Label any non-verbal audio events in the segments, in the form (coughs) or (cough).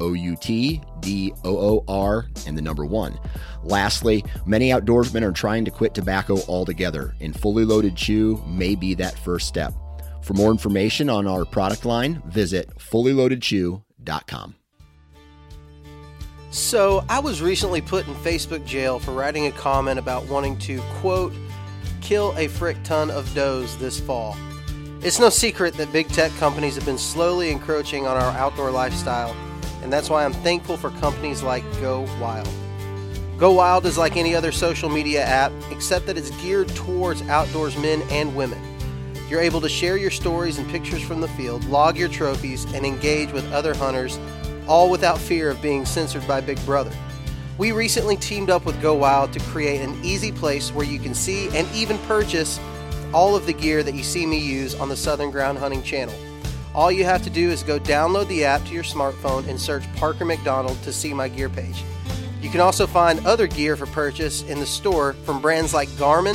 O U T D O O R, and the number one. Lastly, many outdoorsmen are trying to quit tobacco altogether, and Fully Loaded Chew may be that first step. For more information on our product line, visit fullyloadedchew.com. So, I was recently put in Facebook jail for writing a comment about wanting to, quote, kill a frick ton of does this fall. It's no secret that big tech companies have been slowly encroaching on our outdoor lifestyle, and that's why I'm thankful for companies like Go Wild. Go Wild is like any other social media app, except that it's geared towards outdoors men and women. You're able to share your stories and pictures from the field, log your trophies, and engage with other hunters all without fear of being censored by Big Brother. We recently teamed up with Go Wild to create an easy place where you can see and even purchase all of the gear that you see me use on the Southern Ground Hunting channel. All you have to do is go download the app to your smartphone and search Parker McDonald to see my gear page. You can also find other gear for purchase in the store from brands like Garmin,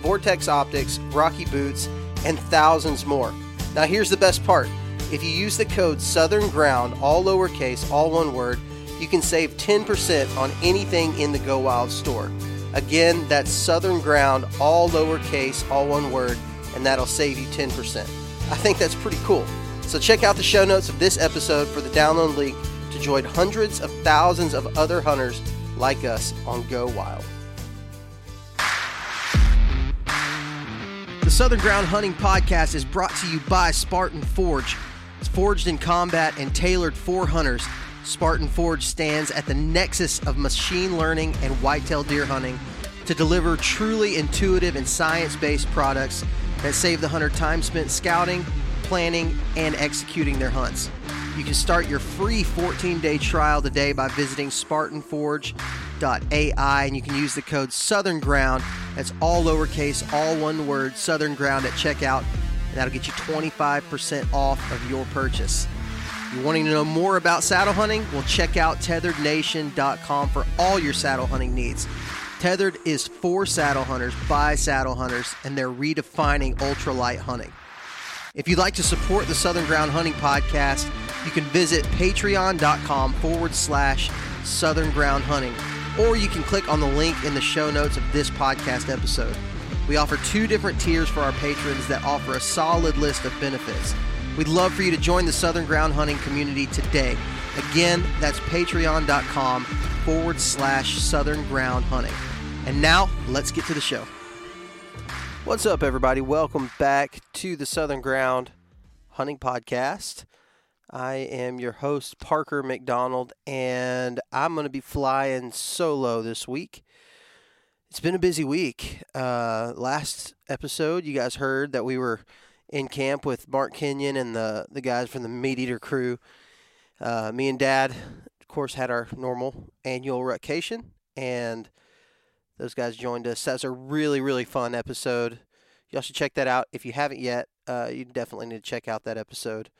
Vortex Optics, Rocky Boots, and thousands more. Now, here's the best part if you use the code Southern Ground, all lowercase, all one word, you can save 10% on anything in the Go Wild store. Again, that's Southern Ground, all lowercase, all one word, and that'll save you 10%. I think that's pretty cool. So check out the show notes of this episode for the download link to join hundreds of thousands of other hunters like us on Go Wild. The Southern Ground Hunting Podcast is brought to you by Spartan Forge. It's forged in combat and tailored for hunters. Spartan Forge stands at the nexus of machine learning and whitetail deer hunting to deliver truly intuitive and science based products that save the hunter time spent scouting, planning, and executing their hunts. You can start your free 14 day trial today by visiting SpartanForge.ai and you can use the code Southern Ground. That's all lowercase, all one word, Southern Ground at checkout, and that'll get you 25% off of your purchase. You're wanting to know more about saddle hunting? Well, check out tetherednation.com for all your saddle hunting needs. Tethered is for saddle hunters by saddle hunters, and they're redefining ultralight hunting. If you'd like to support the Southern Ground Hunting Podcast, you can visit patreon.com forward slash Southern Ground Hunting, or you can click on the link in the show notes of this podcast episode. We offer two different tiers for our patrons that offer a solid list of benefits. We'd love for you to join the Southern Ground Hunting community today. Again, that's patreon.com forward slash Southern Ground Hunting. And now, let's get to the show. What's up, everybody? Welcome back to the Southern Ground Hunting Podcast. I am your host, Parker McDonald, and I'm going to be flying solo this week. It's been a busy week. Uh, last episode, you guys heard that we were in camp with Mark Kenyon and the, the guys from the Meat Eater crew. Uh, me and Dad, of course, had our normal annual rutcation, and those guys joined us. That's a really, really fun episode. Y'all should check that out. If you haven't yet, uh, you definitely need to check out that episode.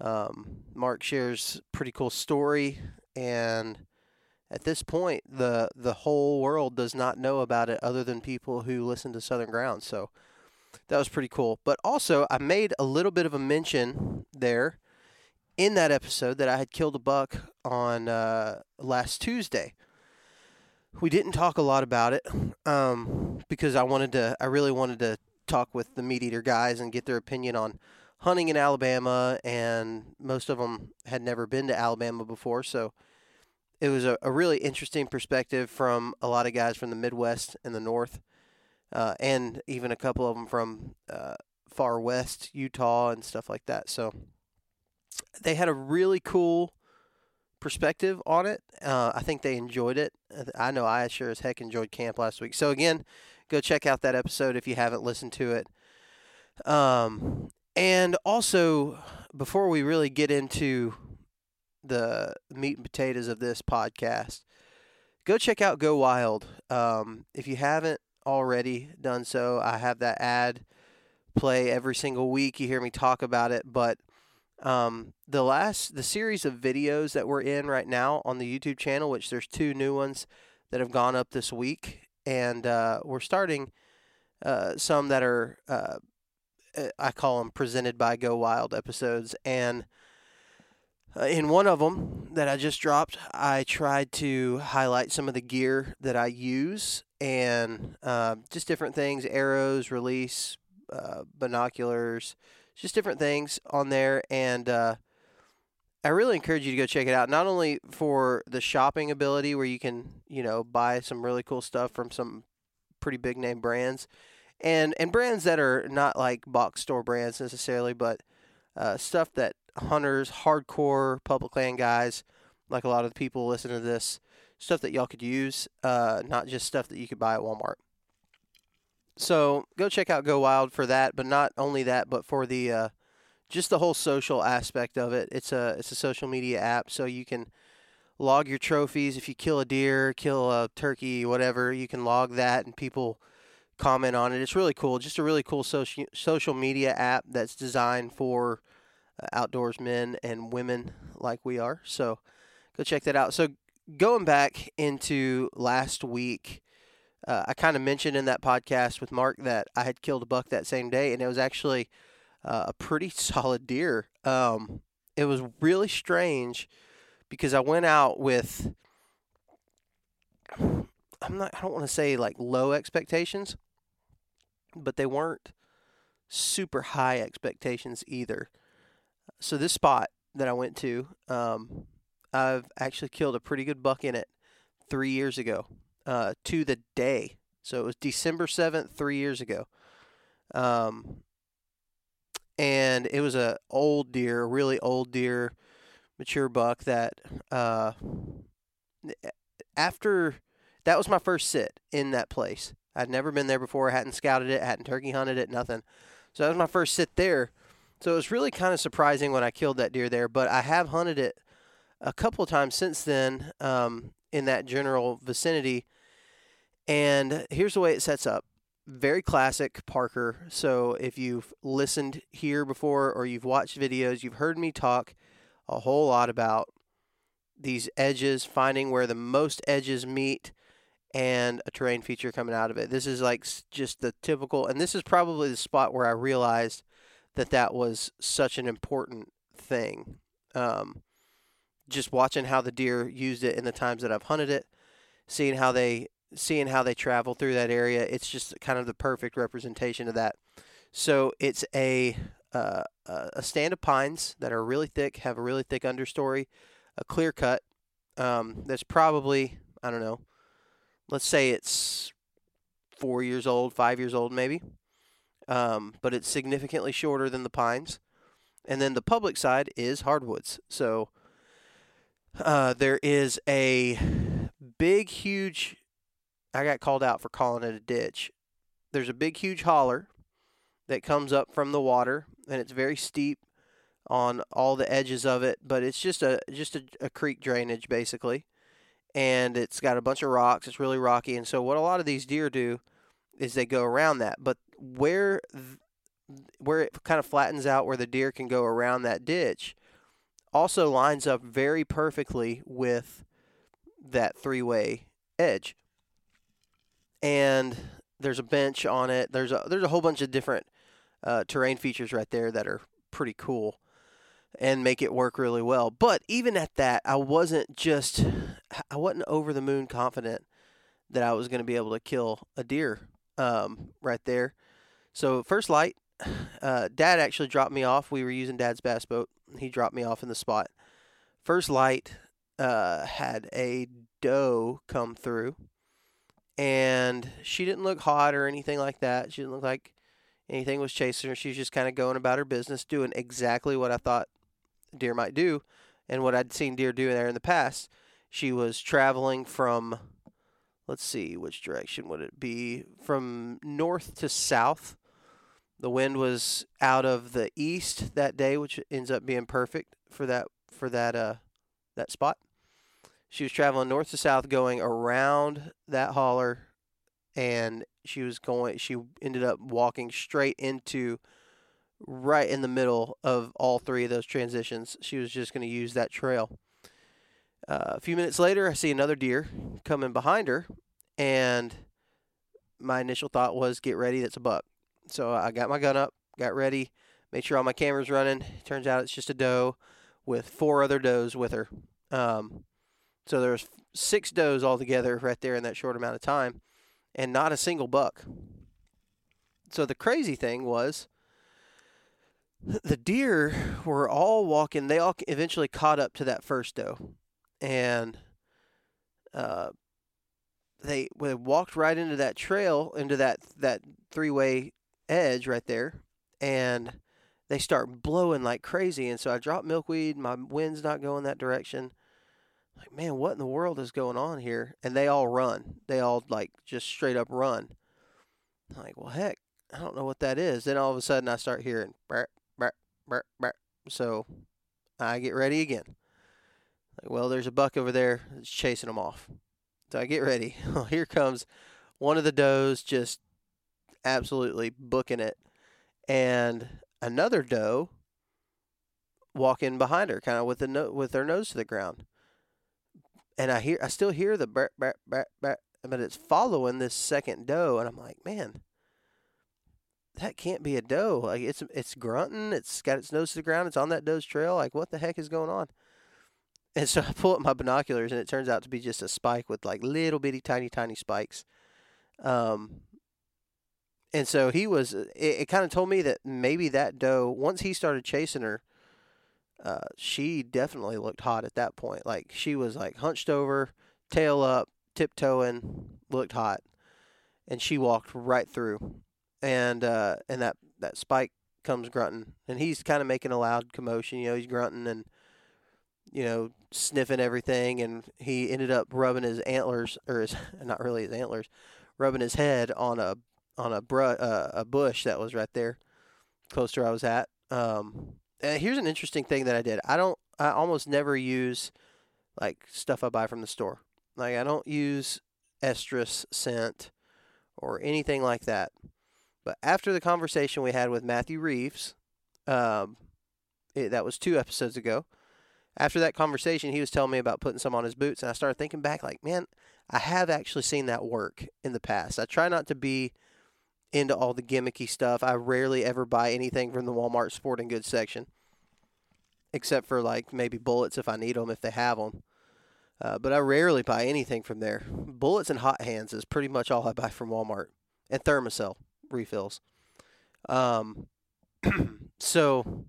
Um, Mark shares pretty cool story, and at this point, the the whole world does not know about it other than people who listen to Southern Ground. So that was pretty cool. But also, I made a little bit of a mention there in that episode that I had killed a buck on uh, last Tuesday. We didn't talk a lot about it um, because I wanted to. I really wanted to talk with the meat eater guys and get their opinion on hunting in Alabama, and most of them had never been to Alabama before, so it was a, a really interesting perspective from a lot of guys from the Midwest and the North, uh, and even a couple of them from uh, far west, Utah, and stuff like that. So they had a really cool perspective on it. Uh, I think they enjoyed it. I know I sure as heck enjoyed camp last week. So again, go check out that episode if you haven't listened to it. Um, and also, before we really get into the meat and potatoes of this podcast, go check out Go Wild. Um, if you haven't already done so, I have that ad play every single week. You hear me talk about it, but um, the last the series of videos that we're in right now on the YouTube channel, which there's two new ones that have gone up this week, and uh, we're starting uh, some that are uh, uh I call them presented by Go Wild episodes, and uh, in one of them that I just dropped, I tried to highlight some of the gear that I use and uh, just different things arrows, release, binoculars, just different things on there. And uh, I really encourage you to go check it out. Not only for the shopping ability, where you can, you know, buy some really cool stuff from some pretty big name brands, and and brands that are not like box store brands necessarily, but uh, stuff that hunters, hardcore public land guys, like a lot of the people listening to this, stuff that y'all could use, uh, not just stuff that you could buy at Walmart. So go check out Go Wild for that, but not only that, but for the uh, just the whole social aspect of it. It's a it's a social media app, so you can log your trophies. If you kill a deer, kill a turkey, whatever, you can log that, and people comment on it. It's really cool. Just a really cool social social media app that's designed for uh, outdoorsmen and women like we are. So go check that out. So going back into last week, uh, I kind of mentioned in that podcast with Mark that I had killed a buck that same day, and it was actually uh, a pretty (laughs) solid deer. Um, it was really strange because I went out with I'm not I don't want to say like low expectations, but they weren't super high expectations either. So this spot that I went to, um, I've actually killed a pretty good buck in it three years ago, uh, to the day. So it was December seventh, three years ago. Um, and it was a old deer, a really old deer, mature buck that uh, after that was my first sit in that place. I'd never been there before. I hadn't scouted it, hadn't turkey hunted it, nothing. So that was my first sit there. So it was really kind of surprising when I killed that deer there, but I have hunted it a couple of times since then um, in that general vicinity. And here's the way it sets up very classic Parker. So if you've listened here before or you've watched videos, you've heard me talk a whole lot about these edges, finding where the most edges meet, and a terrain feature coming out of it. This is like just the typical, and this is probably the spot where I realized that that was such an important thing. Um, just watching how the deer used it in the times that I've hunted it, seeing how they seeing how they travel through that area, it's just kind of the perfect representation of that. So it's a uh, a stand of pines that are really thick, have a really thick understory, a clear cut. Um, that's probably I don't know. Let's say it's four years old, five years old, maybe um, but it's significantly shorter than the pines. And then the public side is hardwoods. So uh, there is a big, huge. I got called out for calling it a ditch. There's a big, huge holler that comes up from the water, and it's very steep on all the edges of it. But it's just a just a, a creek drainage basically, and it's got a bunch of rocks. It's really rocky, and so what a lot of these deer do is they go around that. But where where it kind of flattens out where the deer can go around that ditch also lines up very perfectly with that three-way edge. And there's a bench on it. There's a there's a whole bunch of different uh, terrain features right there that are pretty cool and make it work really well. But even at that, I wasn't just I wasn't over the moon confident that I was going to be able to kill a deer um, right there. So first light, uh, Dad actually dropped me off. We were using Dad's bass boat. He dropped me off in the spot. First light uh, had a doe come through, and she didn't look hot or anything like that. She didn't look like anything was chasing her. She was just kind of going about her business, doing exactly what I thought deer might do, and what I'd seen deer do there in the past. She was traveling from let's see, which direction would it be? From north to south. The wind was out of the east that day, which ends up being perfect for that for that uh that spot. She was traveling north to south, going around that holler, and she was going. She ended up walking straight into right in the middle of all three of those transitions. She was just going to use that trail. Uh, a few minutes later, I see another deer coming behind her, and my initial thought was, "Get ready, that's a buck." So I got my gun up, got ready, made sure all my cameras running. Turns out it's just a doe with four other does with her. Um, so there's six does altogether right there in that short amount of time, and not a single buck. So the crazy thing was, the deer were all walking. They all eventually caught up to that first doe, and uh, they, they walked right into that trail, into that that three way edge right there, and they start blowing like crazy. And so I drop milkweed. My wind's not going that direction. Like, man, what in the world is going on here? And they all run. They all like just straight up run. I'm like, well, heck, I don't know what that is. Then all of a sudden I start hearing, burr, burr, burr, burr. so I get ready again. Like, well, there's a buck over there that's chasing them off. So I get ready. (laughs) Well, here comes one of the does just absolutely booking it. And another doe walking behind her, kind of with the no- with their nose to the ground. And I hear, I still hear the but it's following this second doe, and I'm like, man, that can't be a doe. Like it's it's grunting, it's got its nose to the ground, it's on that doe's trail. Like what the heck is going on? And so (laughs) I pull up my binoculars, and it turns out to be just a spike with like little bitty, tiny, tiny spikes. Um, and so he was. It, it kind of told me that maybe that doe, once he started chasing her, uh, she definitely looked hot at that point. Like she was like hunched over, tail up, tiptoeing, looked hot, and she walked right through, and uh, and that that spike comes grunting, and he's kind of making a loud commotion. You know, he's grunting and you know sniffing everything, and he ended up rubbing his antlers, or his (laughs) not really his antlers, rubbing his head on a on a br- uh, a bush that was right there, close to where I was at. Um, and here's an interesting thing that I did. I don't. I almost never use like stuff I buy from the store. Like I don't use estrus scent or anything like that. But after the conversation we had with Matthew Reeves, um, it, that was two episodes ago. After that conversation, he was telling me about putting some on his boots, and I started thinking back, like, man, I have actually seen that work in the past. I try not to be into all the gimmicky stuff. I rarely ever buy anything from the Walmart sporting goods section, except for like maybe bullets if I need them, if they have them. Uh, but I rarely buy anything from there. Bullets and hot hands is pretty much all I buy from Walmart, and Thermacell refills. Um, (clears throat) so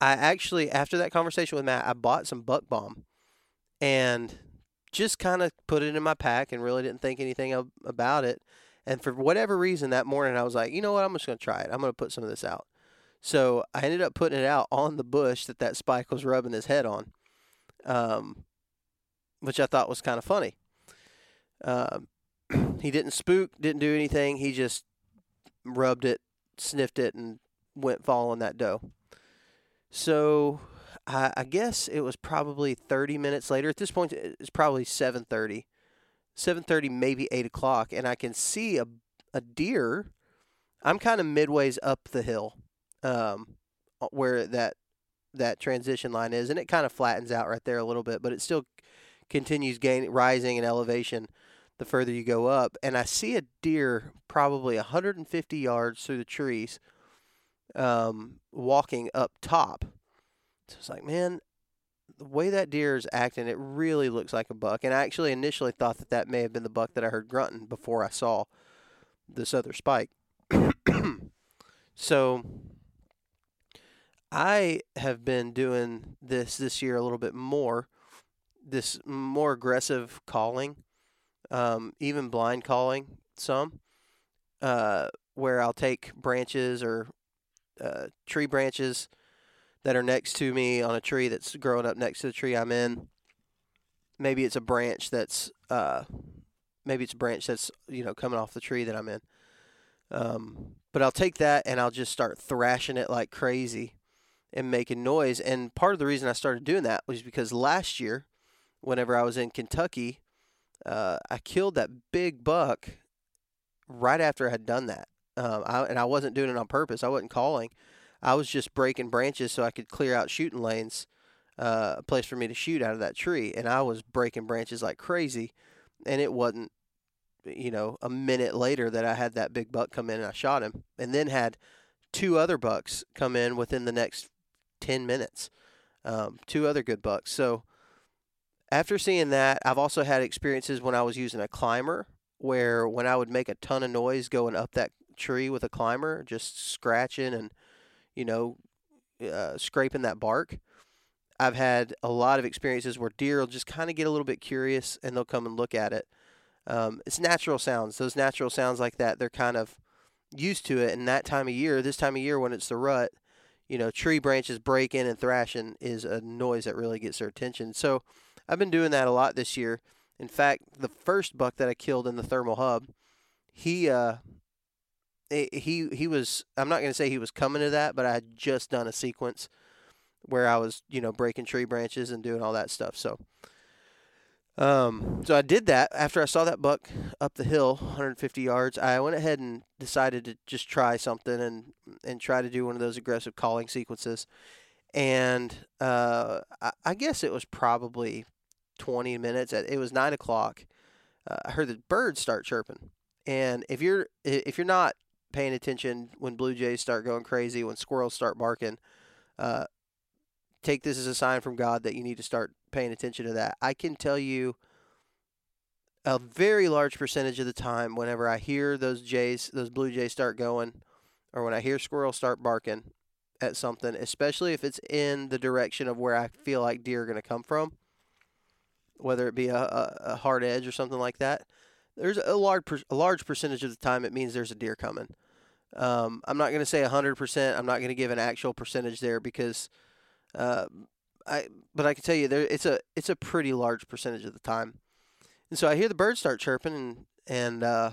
I actually after that conversation with Matt, I bought some Buck Bomb, and just kind of put it in my pack and really didn't think anything about it. And for whatever reason that morning, I was like, you know what? I'm just going to try it. I'm going to put some of this out. So I ended up putting it out on the bush that that spike was rubbing his head on, um, which I thought was kind of funny. Um, (clears throat) he didn't spook, didn't do anything. He just rubbed it, sniffed it, and went following that doe. So I, I guess it was probably 30 minutes later. At this point, it's probably 7:30 7.30 maybe 8 o'clock and i can see a, a deer i'm kind of midways up the hill um, where that that transition line is and it kind of flattens out right there a little bit but it still continues gaining rising in elevation the further you go up and i see a deer probably 150 yards through the trees um, walking up top. So it's like man the way that deer is acting, it really looks like a buck. And I actually initially thought that that may have been the buck that I heard grunting before I saw this other spike. (coughs) so I have been doing this this year a little bit more, this more aggressive calling, um, even blind calling some, uh, where I'll take branches or uh, tree branches that are next to me on a tree that's growing up next to the tree I'm in. Maybe it's a branch that's uh, maybe it's a branch that's you know coming off the tree that I'm in. Um, but I'll take that and I'll just start thrashing it like crazy and making noise. And part of the reason I started doing that was because last year whenever I was in Kentucky, uh, I killed that big buck right after I had done that. Um, I, and I wasn't doing it on purpose. I wasn't calling. I was just breaking branches so I could clear out shooting lanes, uh, a place for me to shoot out of that tree. And I was breaking branches like crazy. And it wasn't, you know, a minute later that I had that big buck come in and I shot him. And then had two other bucks come in within the next 10 minutes. Um, two other good bucks. So after seeing that, I've also had experiences when I was using a climber where when I would make a ton of noise going up that tree with a climber, just scratching and, you know, uh, scraping that bark. I've had a lot of experiences where deer will just kind of get a little bit curious and they'll come and look at it. Um, it's natural sounds. Those natural sounds like that, they're kind of used to it. And that time of year, this time of year when it's the rut, you know, tree branches breaking and thrashing is a noise that really gets their attention. So I've been doing that a lot this year. In fact, the first buck that I killed in the thermal hub, he uh, he he was I'm not going to say he was coming to that, but I had just done a sequence where I was, you know, breaking tree branches and doing all that stuff. So um so I did that after I saw that buck up the hill 150 yards. I went ahead and decided to just try something and and try to do one of those aggressive calling sequences. And uh, I, I guess it was probably 20 minutes. It was nine o'clock. Uh, I heard the birds start chirping, and if you're if you're not paying attention when blue jays start going crazy, when squirrels start barking, uh, take this as a sign from God that you need to start paying attention to that. I can tell you a very large percentage of the time, whenever I hear those jays, those blue jays start going, or when I hear squirrels start barking at something, especially if it's in the direction of where I feel like deer are going to come from, whether it be a, a, a hard edge or something like that, there's a large a large percentage of the time it means there's a deer coming. Um, I'm not going to say 100%. I'm not going to give an actual percentage there because uh, I but I can tell you there it's a it's a pretty large percentage of the time. And so I hear the birds start chirping and and uh,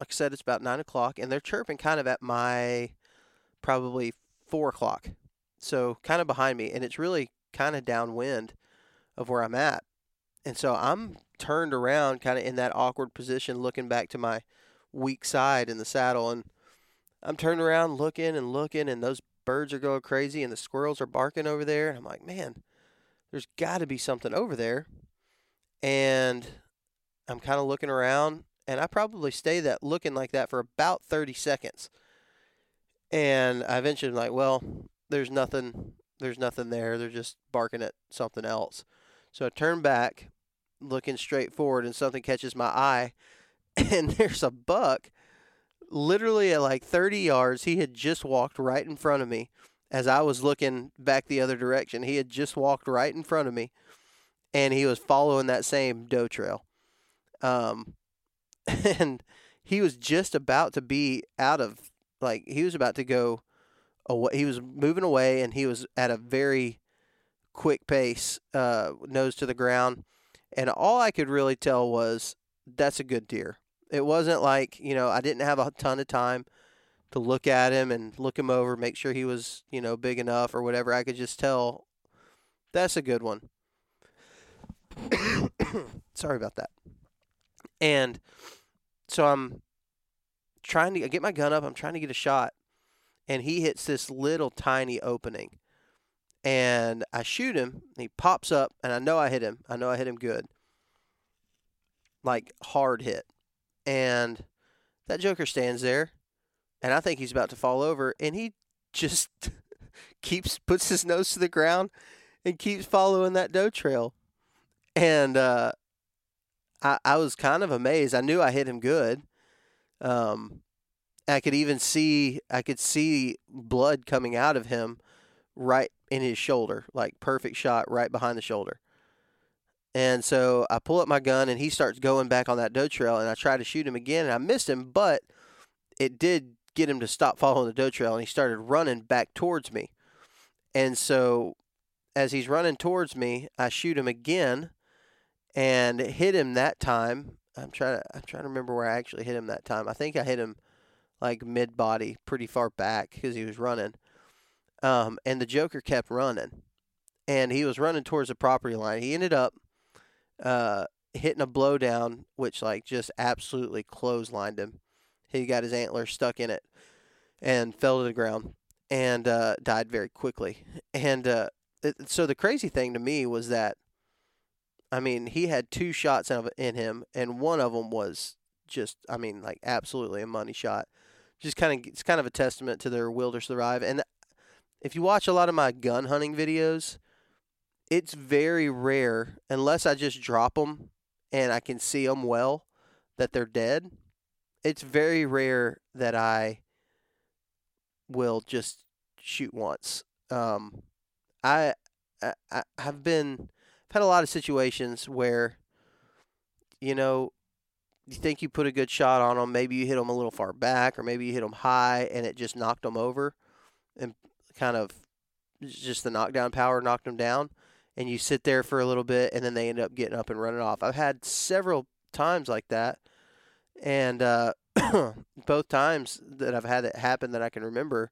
like I said, it's about nine o'clock and they're chirping kind of at my probably four o'clock. So kind of behind me and it's really kind of downwind of where I'm at. And so I'm turned around kind of in that awkward position looking back to my weak side in the saddle and I'm turned around looking and looking and those birds are going crazy and the squirrels are barking over there and I'm like, "Man, there's got to be something over there." And I'm kind of looking around and I probably stay that looking like that for about 30 seconds. And I eventually am like, "Well, there's nothing there's nothing there. They're just barking at something else." So I turn back looking straight forward and something catches my eye (laughs) and there's a buck literally at like 30 yards. He had just walked right in front of me as i was looking back the other direction. He had just walked right in front of me and he was following that same doe trail. Um, (laughs) and he was just about to be out of like he was about to go away he was moving away and he was at a very quick pace uh, nose to the ground. And all i could really tell was that's a good deer it wasn't like, you know, I didn't have a ton of time to look at him and look him over, make sure he was, you know, big enough or whatever. I could just tell that's a good one. (coughs) Sorry about that. And so I'm trying to get my gun up, I'm trying to get a shot, and he hits this little tiny opening. And I shoot him, he pops up, and I know I hit him. I know I hit him good. Like hard hit and that Joker stands there, and I think he's about to fall over, and he just (laughs) keeps puts his nose to the ground and keeps following that doe trail, and uh, I I was kind of amazed. I knew I hit him good. Um, I could even see I could see blood coming out of him right in his shoulder, like perfect shot right behind the shoulder. And so I pull up my gun and he starts going back on that doe trail and I try to shoot him again and I missed him, but it did get him to stop following the doe trail and he started running back towards me. And so as he's running towards me, I shoot him again and hit him that time. I'm trying to I'm trying to remember where I actually hit him that time. I think I hit him like mid body, pretty far back because he was running. Um, and the Joker kept running and he was running towards the property line. He ended up uh, hitting a blowdown, which like just absolutely clotheslined him. He got his antler stuck in it and fell to the ground and uh, died very quickly. And uh, it, so the crazy thing to me was that, I mean, he had two shots of in him, and one of them was just, I mean, like absolutely a money shot. Just kind of, it's kind of a testament to their will to survive. And if you watch a lot of my gun hunting videos, it's very rare, unless I just drop them and I can see them well, that they're dead. It's very rare that I will just shoot once. Um, I, I I have been I've had a lot of situations where, you know, you think you put a good shot on them. Maybe you hit them a little far back, or maybe you hit them high, and it just knocked them over, and kind of just the knockdown power knocked them down. And you sit there for a little bit, and then they end up getting up and running off. I've had several times like that, and uh, (coughs) both times that I've had it happen that I can remember,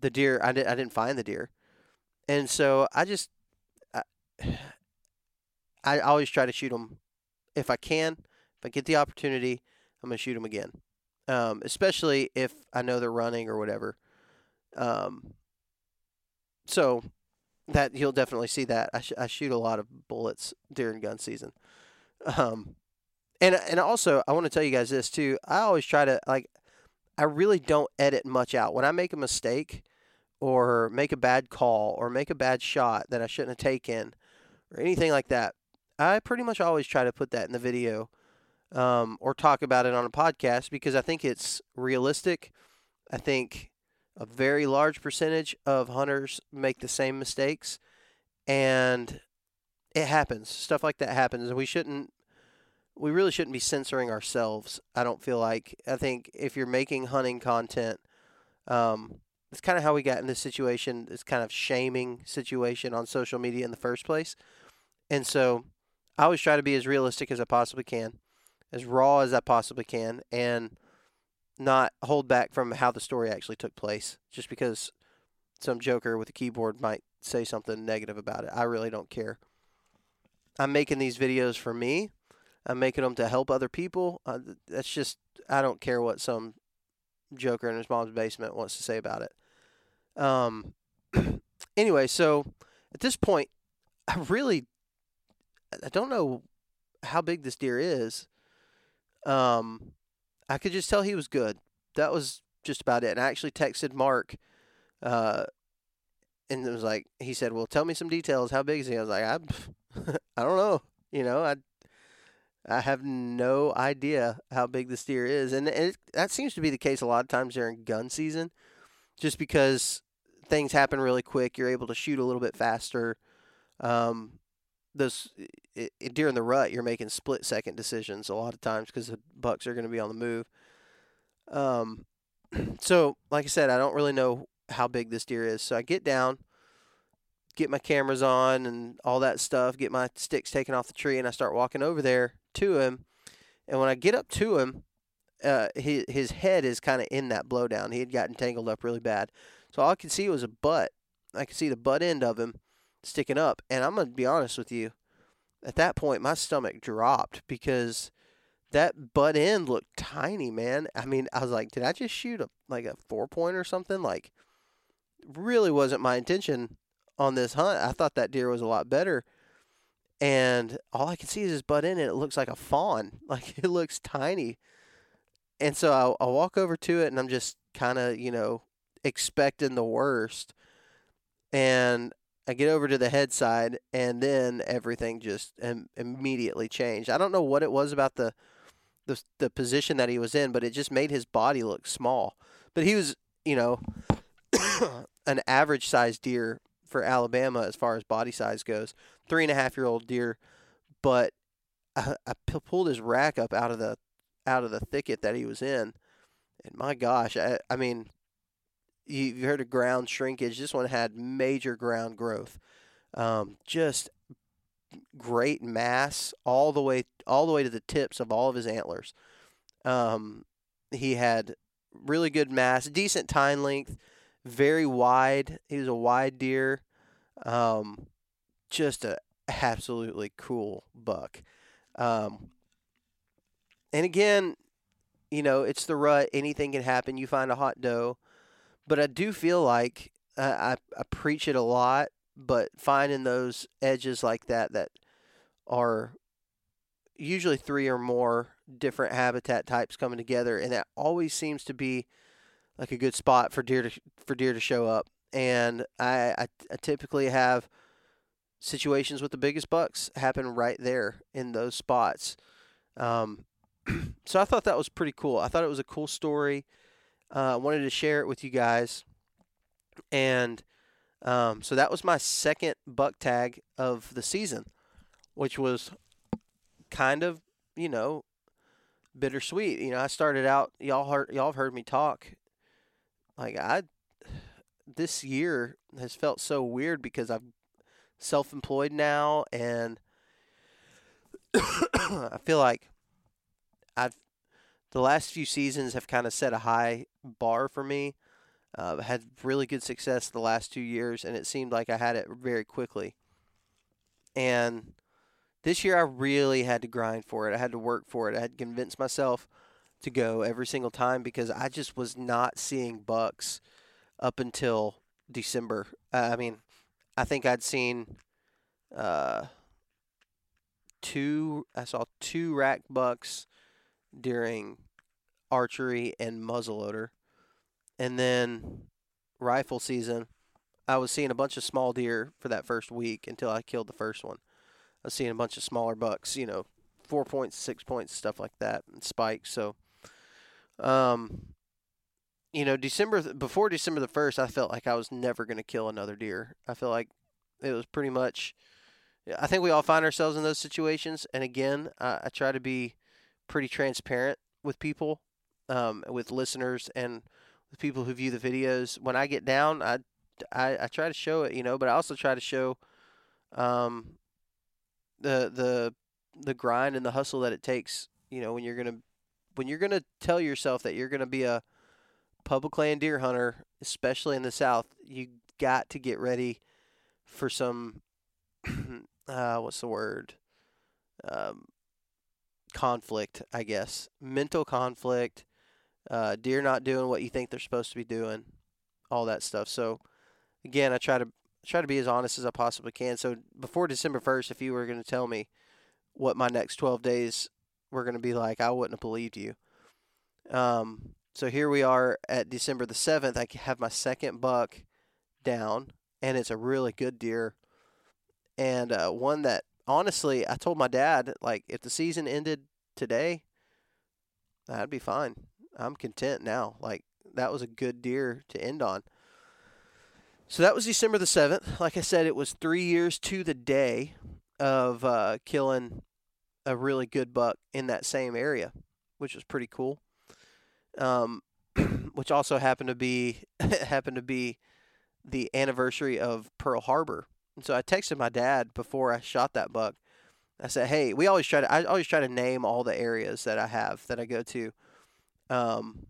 the deer I, did, I didn't find the deer, and so I just I, (sighs) I always try to shoot them if I can. If I get the opportunity, I'm gonna shoot them again, um, especially if I know they're running or whatever. Um, so that you'll definitely see that I, sh- I shoot a lot of bullets during gun season. Um, and and also I want to tell you guys this too. I always try to like I really don't edit much out. When I make a mistake or make a bad call or make a bad shot that I shouldn't have taken or anything like that, I pretty much always try to put that in the video um, or talk about it on a podcast because I think it's realistic. I think a very large percentage of hunters make the same mistakes and it happens. Stuff like that happens and we shouldn't we really shouldn't be censoring ourselves. I don't feel like. I think if you're making hunting content, um, it's kind of how we got in this situation. This kind of shaming situation on social media in the first place, and so I always try to be as realistic as I possibly can, as raw as I possibly can, and not hold back from how the story actually took place. Just because some joker with a keyboard might say something negative about it, I really don't care. I'm making these videos for me I'm making them to help other people. Uh, that's just I don't care what some joker in his mom's basement wants to say about it. Um. (clears throat) anyway, so at this point, I really I don't know how big this deer is. Um, I could just tell he was good. That was just about it. And I actually texted Mark, uh, and it was like he said, "Well, tell me some details. How big is he?" I was like, "I, (laughs) I don't know. You know, I I have no idea how big this deer is, and it, that seems to be the case a lot of times during gun season, just because things happen really quick. You're able to shoot a little bit faster. Um, it, during the rut, you're making split second decisions a lot of times because the bucks are going to be on the move. Um, (clears throat) so like I said, I don't really know how big this deer is. So I get down, get my cameras on and all that stuff, get my sticks taken off the tree, and I start walking over there to him. And when I get up to him, uh, his, his head is kind of in that blowdown. He had gotten tangled up really bad. So all I could see was a butt. I could see the butt end of him sticking up. And I'm going to be honest with you. At that point, my stomach dropped because that butt end looked tiny, man. I mean, I was like, did I just shoot a like a four point or something? Like, really wasn't my intention on this hunt. I thought that deer was a lot better and all I can see is his butt end, it. It looks like a fawn. (laughs) Like it looks tiny. And so I, I walk over to it and I'm just kind of, you know, expecting the worst. And I get over to the head side and then everything just Im- immediately changed. I don't know what it was about the, the the position that he was in, but it just made his body look small. But he was, you know, (coughs) an average sized deer for Alabama as far as body size goes. Three and a half year old deer, but uh, I, I pulled his rack up out of the out of the thicket that he was in, and my gosh, I, I mean, you, you heard of ground shrinkage. This one had major ground growth, um, just great mass all the way all the way to the tips of all of his antlers. Um, he had really good mass, decent tine length very wide. He was a wide deer. Um, just a absolutely cool buck. Um, and again, you know, it's the rut. Anything can happen. You find a hot doe, but I do feel like uh, I I preach it a lot. But finding those edges like that that are usually three or more different habitat types coming together, and that always seems to be like a good spot for deer to for deer to show up. And I, I, I typically have situations with the biggest bucks happen right there in those spots. Um, (clears throat) so I thought that was pretty cool. I thought it was a cool story. Uh, I wanted to share it with you guys. And um, so that was my second buck tag of the season, which was kind of, you know, bittersweet. You know, I started out y'all heard y'all heard me talk. Like I this year has felt so weird because I'm self-employed now and (coughs) I feel like I've the last few seasons have kind of set a high bar for me. Uh, had really good success the last two years, and it seemed like I had it very quickly. And this year, I really had to grind for it. I had to work for it. I had to convince myself to go every single time because I just was not seeing bucks up until December. Uh, I mean, I think I'd seen uh, two. I saw two rack bucks during archery and muzzleloader, and then rifle season. I was seeing a bunch of small deer for that first week until I killed the first one. I was seeing a bunch of smaller bucks, you know, four points, six points, stuff like that, and spikes. So, um, you know, December before December the first, I felt like I was never going to kill another deer. I feel like it was pretty much. I think we all find ourselves in those situations, and again, I, I try to be pretty transparent with people, um, with listeners, and with people who view the videos. When I get down, I, I, I try to show it, you know, but I also try to show, um, the the the grind and the hustle that it takes, you know, when you're gonna when you're gonna tell yourself that you're gonna be a public land deer hunter, especially in the South, you got to get ready for some, (clears throat) uh, what's the word? Um, conflict, I guess. Mental conflict, uh, deer not doing what you think they're supposed to be doing, all that stuff. So, again, I try to try to be as honest as I possibly can. So before December first, if you were going to tell me what my next twelve days were going to be like, I wouldn't have believed you. Um, so here we are at December the 7th. I have my second buck down, and it's a really good deer. And uh, one that, honestly, I told my dad, like, if the season ended today, that'd be fine. I'm content now. Like, that was a good deer to end on. So that was December the 7th. Like I said, it was three years to the day of uh, killing a really good buck in that same area, which was pretty cool um, (clears throat) which also happened to be (laughs) happened to be the anniversary of Pearl Harbor. And so I texted my dad before I shot that buck. I said, "Hey, we always try to I always try to name all the areas that I have that I go to, um,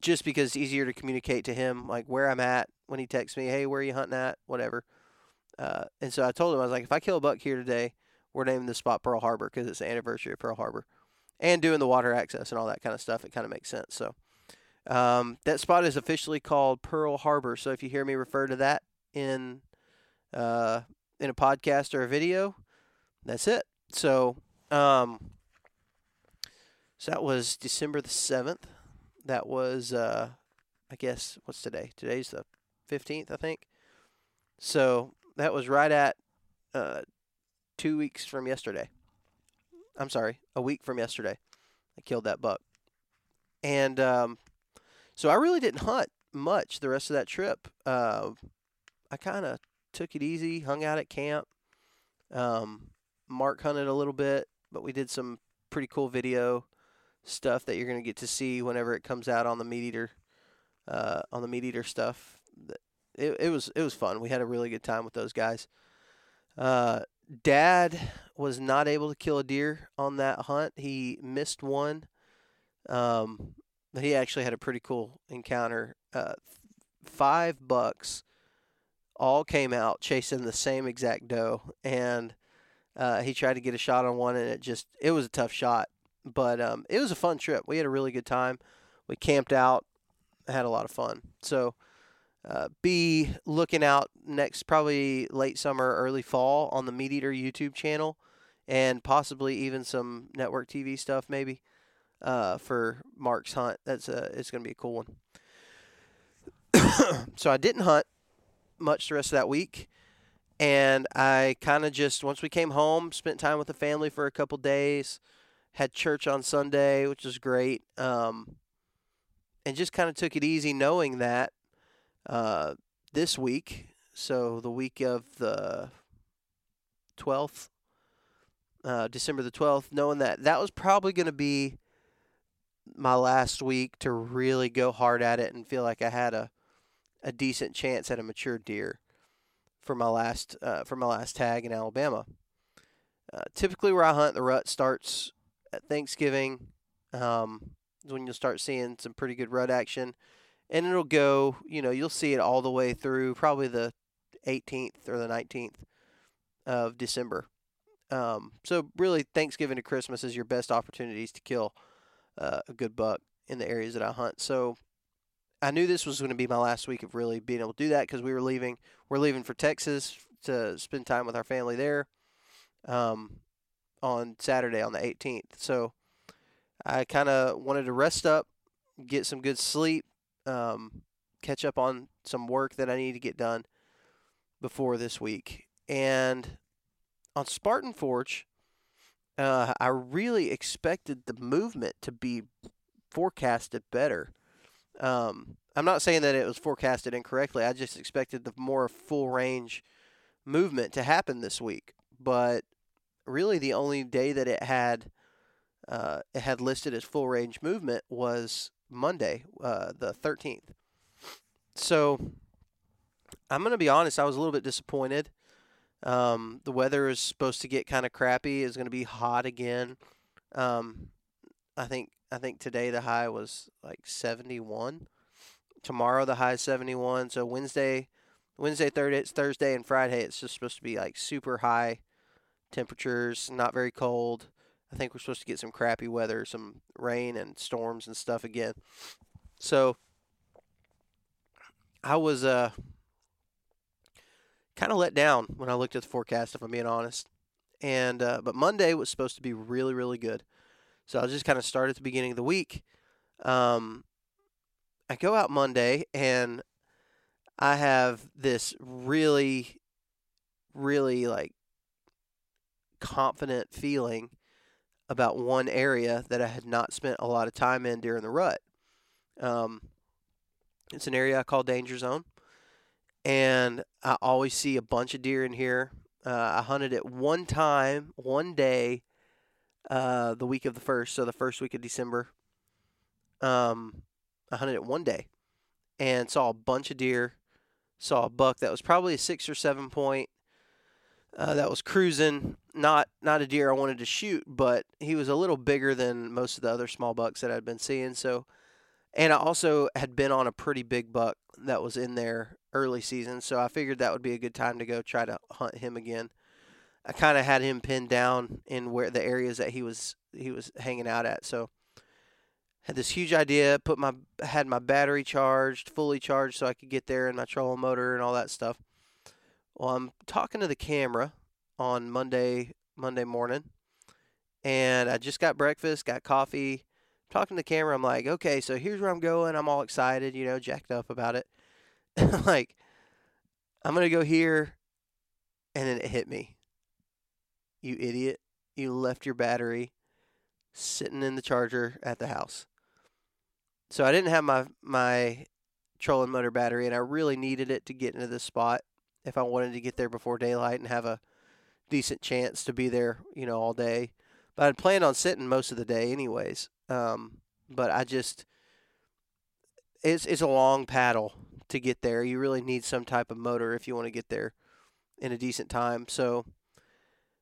just because it's easier to communicate to him like where I'm at when he texts me. Hey, where are you hunting at? Whatever. Uh, and so I told him I was like, if I kill a buck here today, we're naming the spot Pearl Harbor because it's the anniversary of Pearl Harbor and doing the water access and all that kind of stuff, it kind of makes sense. So um, that spot is officially called Pearl Harbor. So if you hear me refer to that in uh, in a podcast or a video, that's it. So um, so that was December the seventh. That was uh, I guess what's today? Today's the fifteenth, I think. So that was right at uh, two weeks from yesterday. I'm sorry, a week from yesterday. I killed that buck. And um, so I really didn't hunt much the rest of that trip. Uh, I kind of took it easy, hung out at camp. Um, Mark hunted a little bit, but we did some pretty cool video stuff that you're going to get to see whenever it comes out on the meat eater, uh, on the meat eater stuff. It, it was it was fun. We had a really good time with those guys. Uh, Dad was not able to kill a deer on that hunt. He missed one. Um, he actually had a pretty cool encounter. Uh, five bucks all came out chasing the same exact doe, and uh, he tried to get a shot on one, and it just it was a tough shot, but um, it was a fun trip. We had a really good time. We camped out, had a lot of fun. So. Uh, be looking out next, probably late summer, early fall on the MeatEater YouTube channel, and possibly even some network TV stuff, maybe uh, for Mark's hunt. That's a, it's going to be a cool one. (coughs) so I didn't hunt much the rest of that week. And I kind of just, once we came home, spent time with the family for a couple days, had church on Sunday, which was great. Um, and just kind of took it easy knowing that uh, this week, so the week of the 12th, uh, December the 12th, knowing that that was probably going to be my last week to really go hard at it and feel like I had a a decent chance at a mature deer for my last uh, for my last tag in Alabama. Uh, typically, where I hunt, the rut starts at Thanksgiving. Um, when you'll start seeing some pretty good rut action, and it'll go. You know, you'll see it all the way through probably the 18th or the 19th of December. Um, so really, Thanksgiving to Christmas is your best opportunities to kill uh, a good buck in the areas that I hunt. So I knew this was going to be my last week of really being able to do that because we were leaving. We're leaving for Texas to spend time with our family there um, on Saturday on the 18th. So I kind of wanted to rest up, get some good sleep, um, catch up on some work that I need to get done before this week. And on Spartan Forge, uh, I really expected the movement to be forecasted better. Um, I'm not saying that it was forecasted incorrectly. I just expected the more full range movement to happen this week. But really, the only day that it had uh, it had listed as full range movement was Monday, uh, the 13th. So I'm going to be honest. I was a little bit disappointed. Um, the weather is supposed to get kind of crappy. It's going to be hot again. Um, I think I think today the high was like 71. Tomorrow the high is 71. So Wednesday, Wednesday, Thursday, it's Thursday and Friday. It's just supposed to be like super high temperatures, not very cold. I think we're supposed to get some crappy weather, some rain and storms and stuff again. So I was uh kind of let down when I looked at the forecast, if I'm being honest. And uh, but Monday was supposed to be really, really good. So I'll just kind of start at the beginning of the week. Um, I go out Monday and I have this really, really like confident feeling about one area that I had not spent a lot of time in during the rut. Um, it's an area I call Danger Zone, and I always see a bunch of deer in here. Uh, I hunted it one time, one day, uh, the week of the first, so the first week of December. Um, I hunted it one day and saw a bunch of deer. Saw a buck that was probably a six or seven point. Uh, that was cruising. Not not a deer I wanted to shoot, but he was a little bigger than most of the other small bucks that I'd been seeing. So, and I also had been on a pretty big buck that was in there early season. So I figured that would be a good time to go try to hunt him again. I kind of had him pinned down in where the areas that he was he was hanging out at. So had this huge idea, put my had my battery charged, fully charged so I could get there and my trolling motor and all that stuff. Well, I'm talking to the camera on Monday Monday morning and I just got breakfast, got coffee. talking to the camera, I'm like, okay, so here's where I'm going. I'm all excited, you know, jacked up about it. (laughs) like, I'm gonna go here, and then it hit me you idiot. You left your battery sitting in the charger at the house. So I didn't have my my trolling motor battery and I really needed it to get into this spot if I wanted to get there before daylight and have a decent chance to be there, you know, all day. But I'd planned on sitting most of the day anyways. Um, but I just it's it's a long paddle to get there. You really need some type of motor if you want to get there in a decent time. So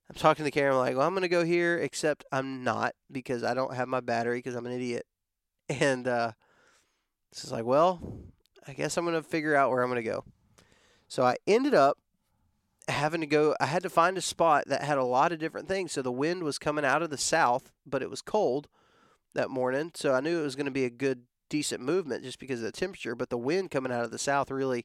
I'm talking to camera, I'm like, well, I'm going to go here, except I'm not because I don't have my battery because I'm an idiot. (laughs) And uh, is like, well, I guess I'm going to figure out where I'm going to go. So I ended up having to go. I had to find a spot that had a lot of different things. So the wind was coming out of the south, but it was cold that morning. So I knew it was going to be a good, decent movement just because of the temperature. But the wind coming out of the south really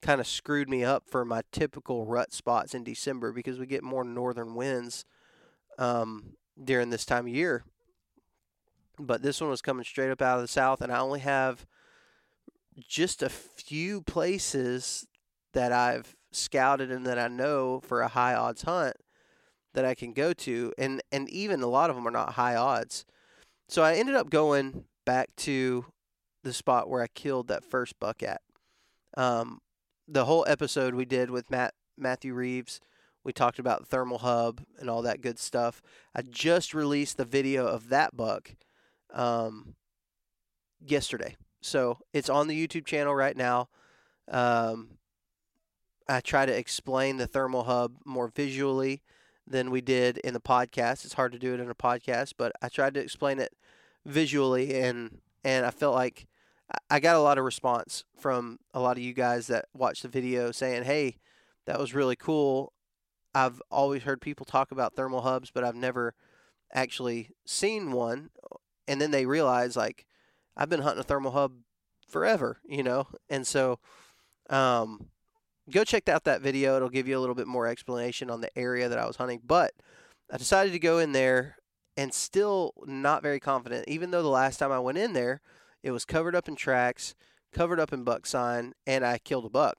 kind of screwed me up for my typical rut spots in December because we get more northern winds um, during this time of year. But this one was coming straight up out of the south, and I only have just a few places that I've scouted and that I know for a high odds hunt that I can go to, and and even a lot of them are not high odds. So I ended up going back to the spot where I killed that first buck at. Um, the whole episode we did with Matt Matthew Reeves, we talked about thermal hub and all that good stuff. I just released the video of that buck um, yesterday, so it's on the YouTube channel right now. Um, I try to explain the thermal hub more visually than we did in the podcast. It's hard to do it in a podcast, but I tried to explain it visually, and and I felt like I got a lot of response from a lot of you guys that watched the video saying, "Hey, that was really cool." I've always heard people talk about thermal hubs, but I've never actually seen one. And then they realize, like, I've been hunting a thermal hub forever, you know, and so um, go check out that video. It'll give you a little bit more explanation on the area that I was hunting. But I decided to go in there and still not very confident, even though the last time I went in there, it was covered up in tracks, covered up in buck sign, and I killed a buck.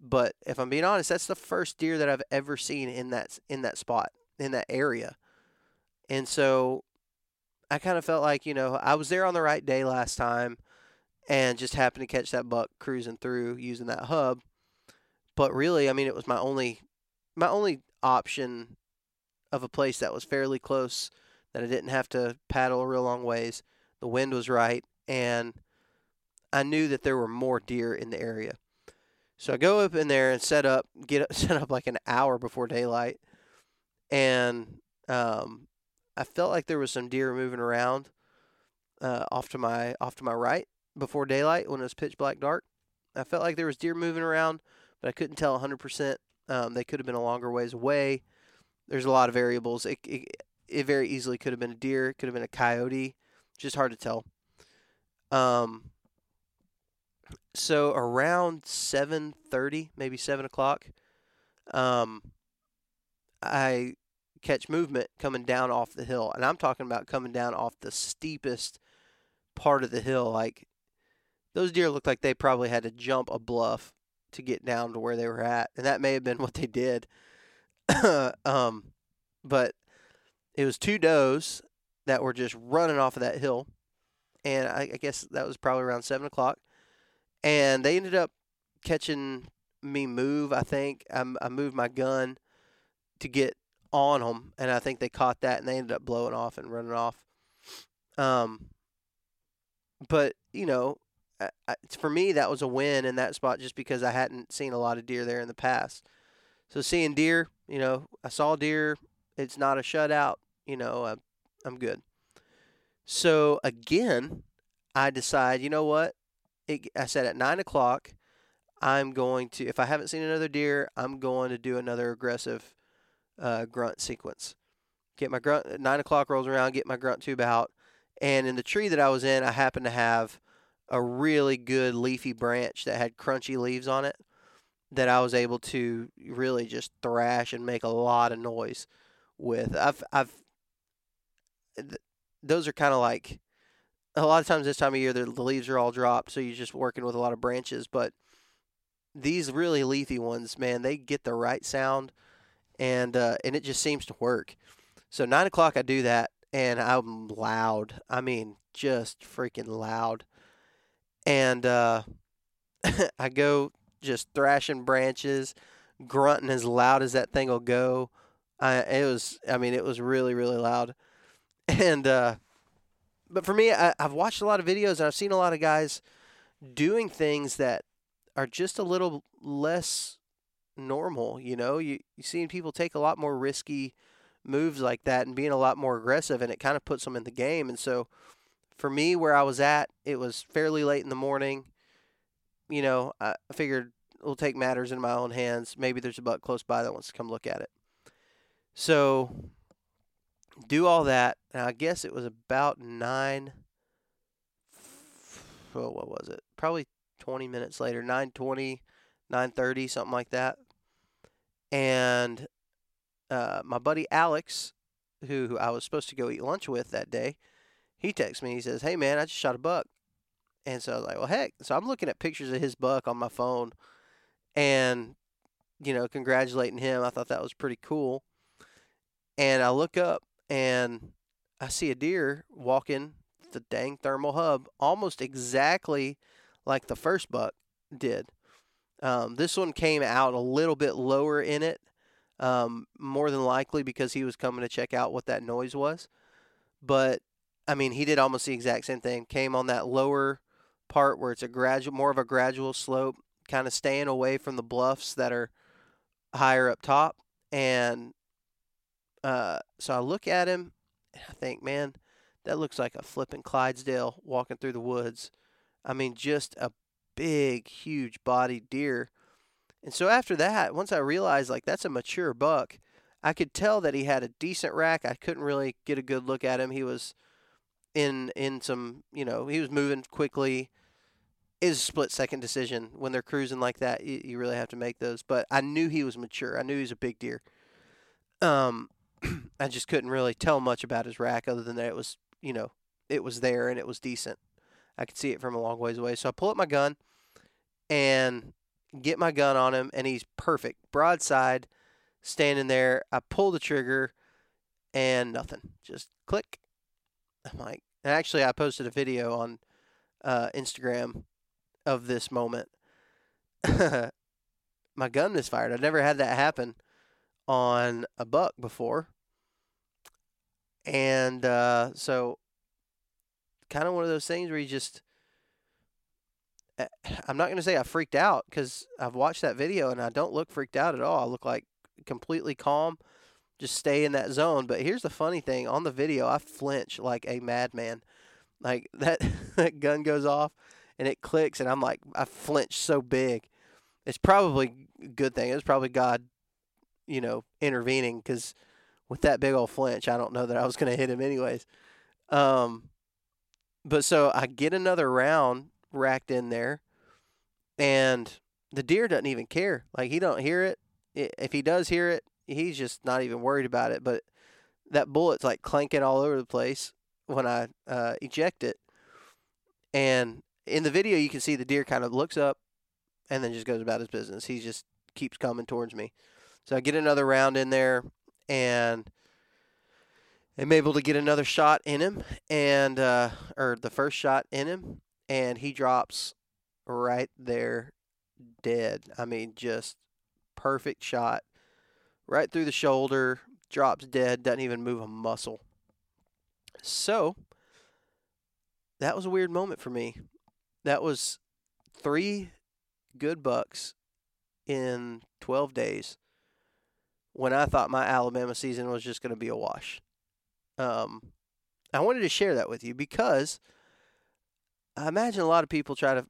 But if I'm being honest, that's the first deer that I've ever seen in that in that spot in that area, and so I kind of felt like you know I was there on the right day last time, and just happened to catch that buck cruising through using that hub but really, I mean, it was my only my only option of a place that was fairly close that I didn't have to paddle a real long ways. The wind was right, and I knew that there were more deer in the area. So I go up in there and set up, get (laughs) set up like an hour before daylight, and um, I felt like there was some deer moving around uh, off to my off to my right before daylight when it was pitch black dark. I felt like there was deer moving around but I couldn't tell 100%. Um, they could have been a longer ways away. There's a lot of variables. It, it, it very easily could have been a deer. It could have been a coyote. Just hard to tell. Um, so around 7.30, maybe 7 o'clock, um, I catch movement coming down off the hill. And I'm talking about coming down off the steepest part of the hill. Like, those deer look like they probably had to jump a bluff to get down to where they were at, and that may have been (laughs) what they did. (coughs) um, but it was two does that were just running off of that hill, and I, I guess that was probably around seven o'clock, and they ended up catching me move. I think I, I moved my gun to get on them, and I think they caught that, and they ended up blowing off and running off. Um, but you know, I, for me, that was a win in that spot just because I hadn't seen a lot of deer there in the past. So seeing deer, you know, I saw deer. It's not a shutout. You know, I'm, I'm good. So again, I decide, you know what? It, I said at nine o'clock, I'm going to, if I haven't seen another deer, I'm going to do another aggressive uh, grunt sequence. Get my grunt, nine o'clock rolls around, get my grunt tube out. And in the tree that I was in, I happen to have a really good leafy branch that had crunchy leaves on it that I was able to really just thrash and make a lot of noise with. I've I've th- those are kind of like a lot of times this time of year the, leaves are all dropped, so you're just working with a lot of branches. But these really leafy ones, man, they get the right sound, and uh, and it just seems to work. So nine o'clock, I do that, and I'm loud. I mean, just freaking loud and uh, (laughs) I go just thrashing branches, grunting as loud as that thing will go. I it was I mean it was really really loud, (laughs) and uh, but for me I, I've watched a lot of videos and I've seen a lot of guys doing things that are just a little less normal. You know, you you seeing people take a lot more risky moves like that and being a lot more aggressive, and it kind of puts them in the game. And so for me, where I was at, it was fairly late in the morning. You know, I figured we'll take matters in my own hands. Maybe there's a buck close by that wants to come look at it. So do all that, and I guess it was about nine. Oh, what was it? Probably 20 minutes later, 9:20, 9:30, something like that. And uh, my buddy Alex, who, who I was supposed to go eat lunch with that day, he texts me. He says, "Hey man, I just shot a buck." And so I was like, "Well, heck!" So I'm looking at pictures of his buck on my phone, and you know, congratulating him. I thought that was pretty cool. And I look up and I see a deer walking the dang thermal hub almost exactly like the first buck did. Um, this one came out a little bit lower in it, um, more than likely because he was coming to check out what that noise was. But I mean, he did almost the exact same thing. Came on that lower part where it's a gradual, more of a gradual slope, kind of staying away from the bluffs that are higher up top. And uh, so I look at him and I think, man, that looks like a flipping Clydesdale walking through the woods. I mean, just a big, huge bodied deer. And so after that, once I realized like that's a mature buck, I could tell that he had a decent rack. I couldn't really get a good look at him. He was in in some, you know, he was moving quickly. Is a split second decision when they're cruising like that. You, you really have to make those. But I knew he was mature. I knew he was a big deer. Um, (clears throat) I just couldn't really tell much about his rack other than that it was, you know, it was there and it was decent. I could see it from a long ways away. So I pull up my gun and get my gun on him, and he's perfect. Broadside, standing there. I pull the trigger and nothing. Just click. Like, actually, I posted a video on uh, Instagram of this moment. (laughs) my gun misfired. I've never had that happen on a buck before. And uh, so, kind of one of those things where you just, eh, I'm not going to say I freaked out because I've watched that video and I don't look freaked out at all. I look like completely calm, just stay in that zone. But here's the funny thing on the video, I flinch like a madman. Like (laughs) that, that gun goes off and it clicks, and I'm like, I flinch so big. It's probably a good thing. It was probably God, you know, intervening because with that big old flinch, I don't know that I was going to hit him anyways. Um, but so I get another round racked in there, and the deer doesn't even care. Like he don't hear it. If he does hear it, he's just not even worried about it. But that bullet's like clanking all over the place when I uh, eject it. And in the video, you can see the deer kind of looks up and then just goes about his business. He just keeps coming towards me. So I get another round in there, and I'm able to get another shot in him, and uh, or the first shot in him, and he drops right there, dead. I mean, just perfect shot, right through the shoulder, drops dead, doesn't even move a muscle. So that was a weird moment for me. That was three good bucks in 12 days when I thought my Alabama season was just going to be a wash. Um, I wanted to share that with you because I imagine a lot of people try to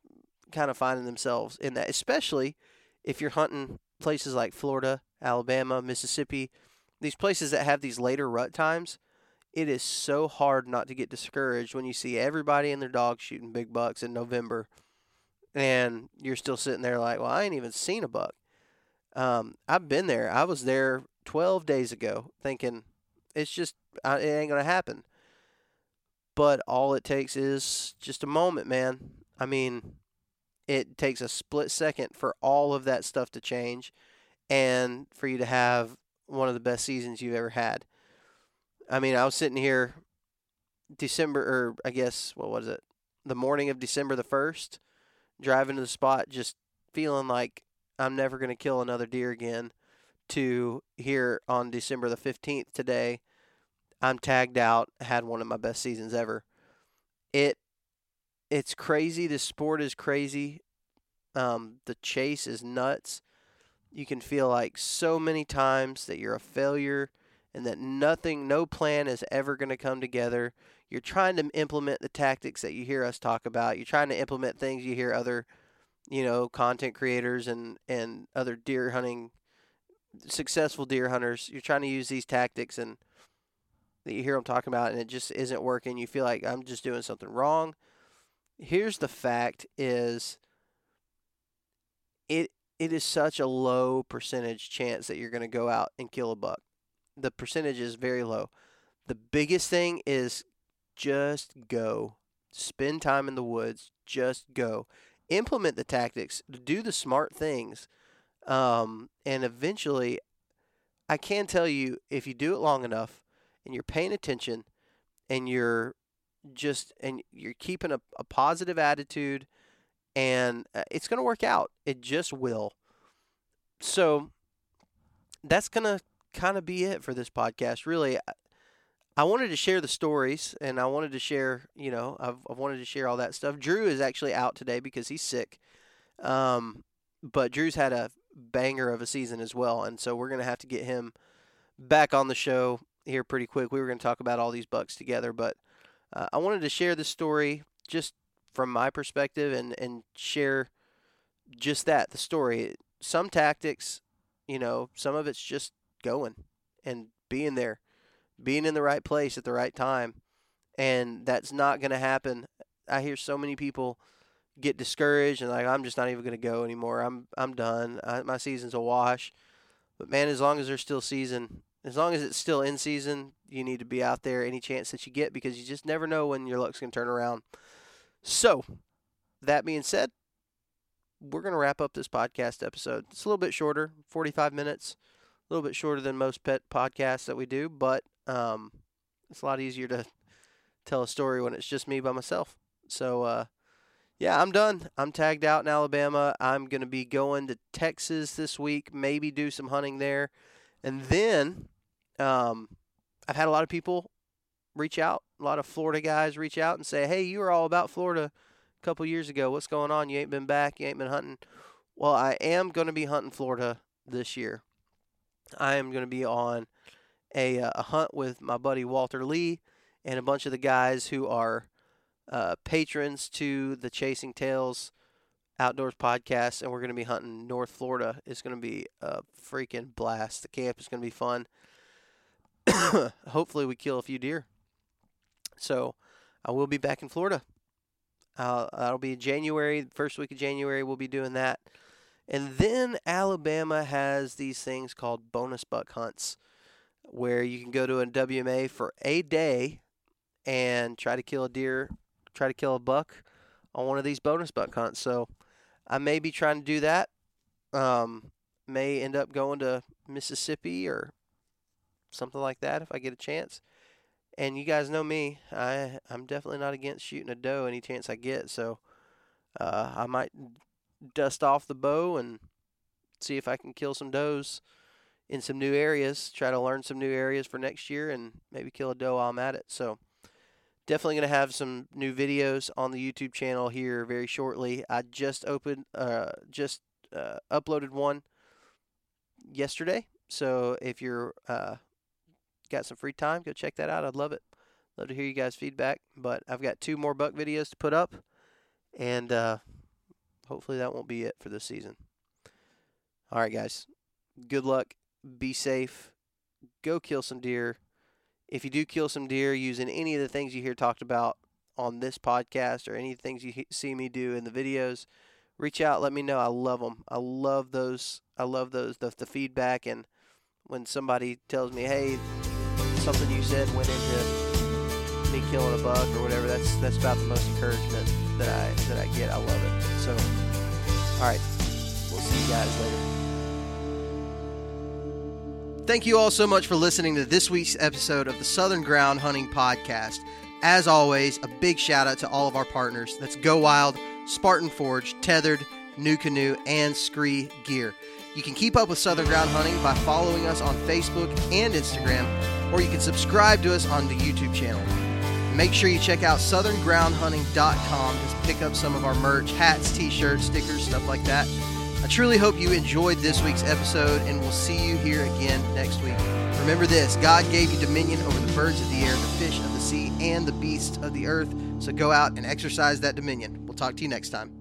kind of finding themselves in that, especially if you're hunting places like Florida, Alabama, Mississippi, these places that have these later rut times. It is so hard not to get discouraged when you see everybody and their dog shooting big bucks in November, and you're still sitting there like, "Well, I ain't even seen a buck." Um, I've been there. I was there 12 days ago, thinking it's just it ain't gonna happen. But all it takes is just a moment, man. I mean, it takes a split second for all of that stuff to change, and for you to have one of the best seasons you've ever had. I mean, I was sitting here December, or I guess what was it, the morning of December the first, driving to the spot, just feeling like I'm never going to kill another deer again. To here on December the 15th today, I'm tagged out, had one of my best seasons ever. It it's crazy. The sport is crazy. Um, the chase is nuts. You can feel like so many times that you're a failure and that nothing, no plan is ever going to come together. You're trying to implement the tactics that you hear us talk about. You're trying to implement things you hear other you know, content creators and and other deer hunting successful deer hunters. You're trying to use these tactics and that you hear them talking about and it just isn't working. You feel like I'm just doing something wrong. Here's the fact is it it is such a low percentage chance that you're going to go out and kill a buck. The percentage is very low. The biggest thing is just go. Spend time in the woods. Just go. Implement the tactics. Do the smart things. Um, and eventually, I can tell you if you do it long enough and you're paying attention and you're just and you're keeping a, a positive attitude and uh, it's going to work out. It just will. So that's going to kind of be it for this podcast. Really, I wanted to share the stories and I wanted to share, you know, I've, I've wanted to share all that stuff. Drew is actually out today because he's sick. Um, but Drew's had a banger of a season as well. And so we're going to have to get him back on the show here pretty quick. We were going to talk about all these bucks together, but uh, I wanted to share the story just from my perspective and, and share just that the story. Some tactics, you know, some of it's just going and being there, being in the right place at the right time. And that's not going to happen. I hear so many people get discouraged and like I'm just not even going to go anymore. I'm I'm done. I, my season's a wash. But man, as long as there's still season, as long as it's still in season, you need to be out there any chance that you get because you just never know when your luck's going to turn around. So, that being said, we're going to wrap up this podcast episode. It's a little bit shorter, 45 minutes, a little bit shorter than most pet podcasts that we do, but um, it's a lot easier to tell a story when it's just me by myself. So, uh, yeah, I'm done. I'm tagged out in Alabama. I'm going to be going to Texas this week, maybe do some hunting there. And then um, I've had a lot of people reach out. A lot of Florida guys reach out and say, "Hey, you were all about Florida a couple years ago. What's going on? You ain't been back. You ain't been hunting." Well, I am going to be hunting Florida this year. I am going to be on a, uh, a hunt with my buddy Walter Lee and a bunch of the guys who are uh, patrons to the Chasing Tales Outdoors podcast, and we're going to be hunting North Florida. It's going to be a freaking blast. The camp is going to be fun. (coughs) Hopefully, we kill a few deer. So I will be back in Florida. Uh, that'll be January, first week of January. We'll be doing that. And then Alabama has these things called bonus buck hunts, where you can go to a WMA for a day and try to kill a deer, try to kill a buck on one of these bonus buck hunts. So I may be trying to do that. Um, may end up going to Mississippi or something like that if I get a chance. And you guys know me, I I'm definitely not against shooting a doe any chance I get. So uh, I might dust off the bow and see if I can kill some does in some new areas. Try to learn some new areas for next year and maybe kill a doe while I'm at it. So definitely going to have some new videos on the YouTube channel here very shortly. I just opened, uh, just uh, uploaded one yesterday. So if you're uh, got some free time, go check that out. I'd love it. Love to hear you guys' feedback. But I've got two more buck videos to put up, and uh, hopefully that won't be it for this season. All right, guys. Good luck. Be safe. Go kill some deer. If you do kill some deer using any of the things you hear talked about on this podcast or any things you see me do in the videos, reach out. Let me know. I love them. I love those. I love those. The, the feedback and when somebody tells me, "Hey, something you said went into me killing a buck or whatever. That's that's about the most encouragement that I that I get. I love it. So, all right, we'll see you guys later. Thank you all so much for listening to this week's episode of the Southern Ground Hunting Podcast. As always, a big shout out to all of our partners. That's Go Wild, Spartan Forge, Tethered, NuCanoe, and Scree Gear. You can keep up with Southern Ground Hunting by following us on Facebook and Instagram, or you can subscribe to us on the YouTube channel. Make sure you check out southerngroundhunting.com to pick up some of our merch hats, t shirts, stickers, stuff like that. I truly hope you enjoyed this week's episode, and we'll see you here again next week. Remember this God gave you dominion over the birds of the air, the fish of the sea, and the beasts of the earth. So go out and exercise that dominion. We'll talk to you next time.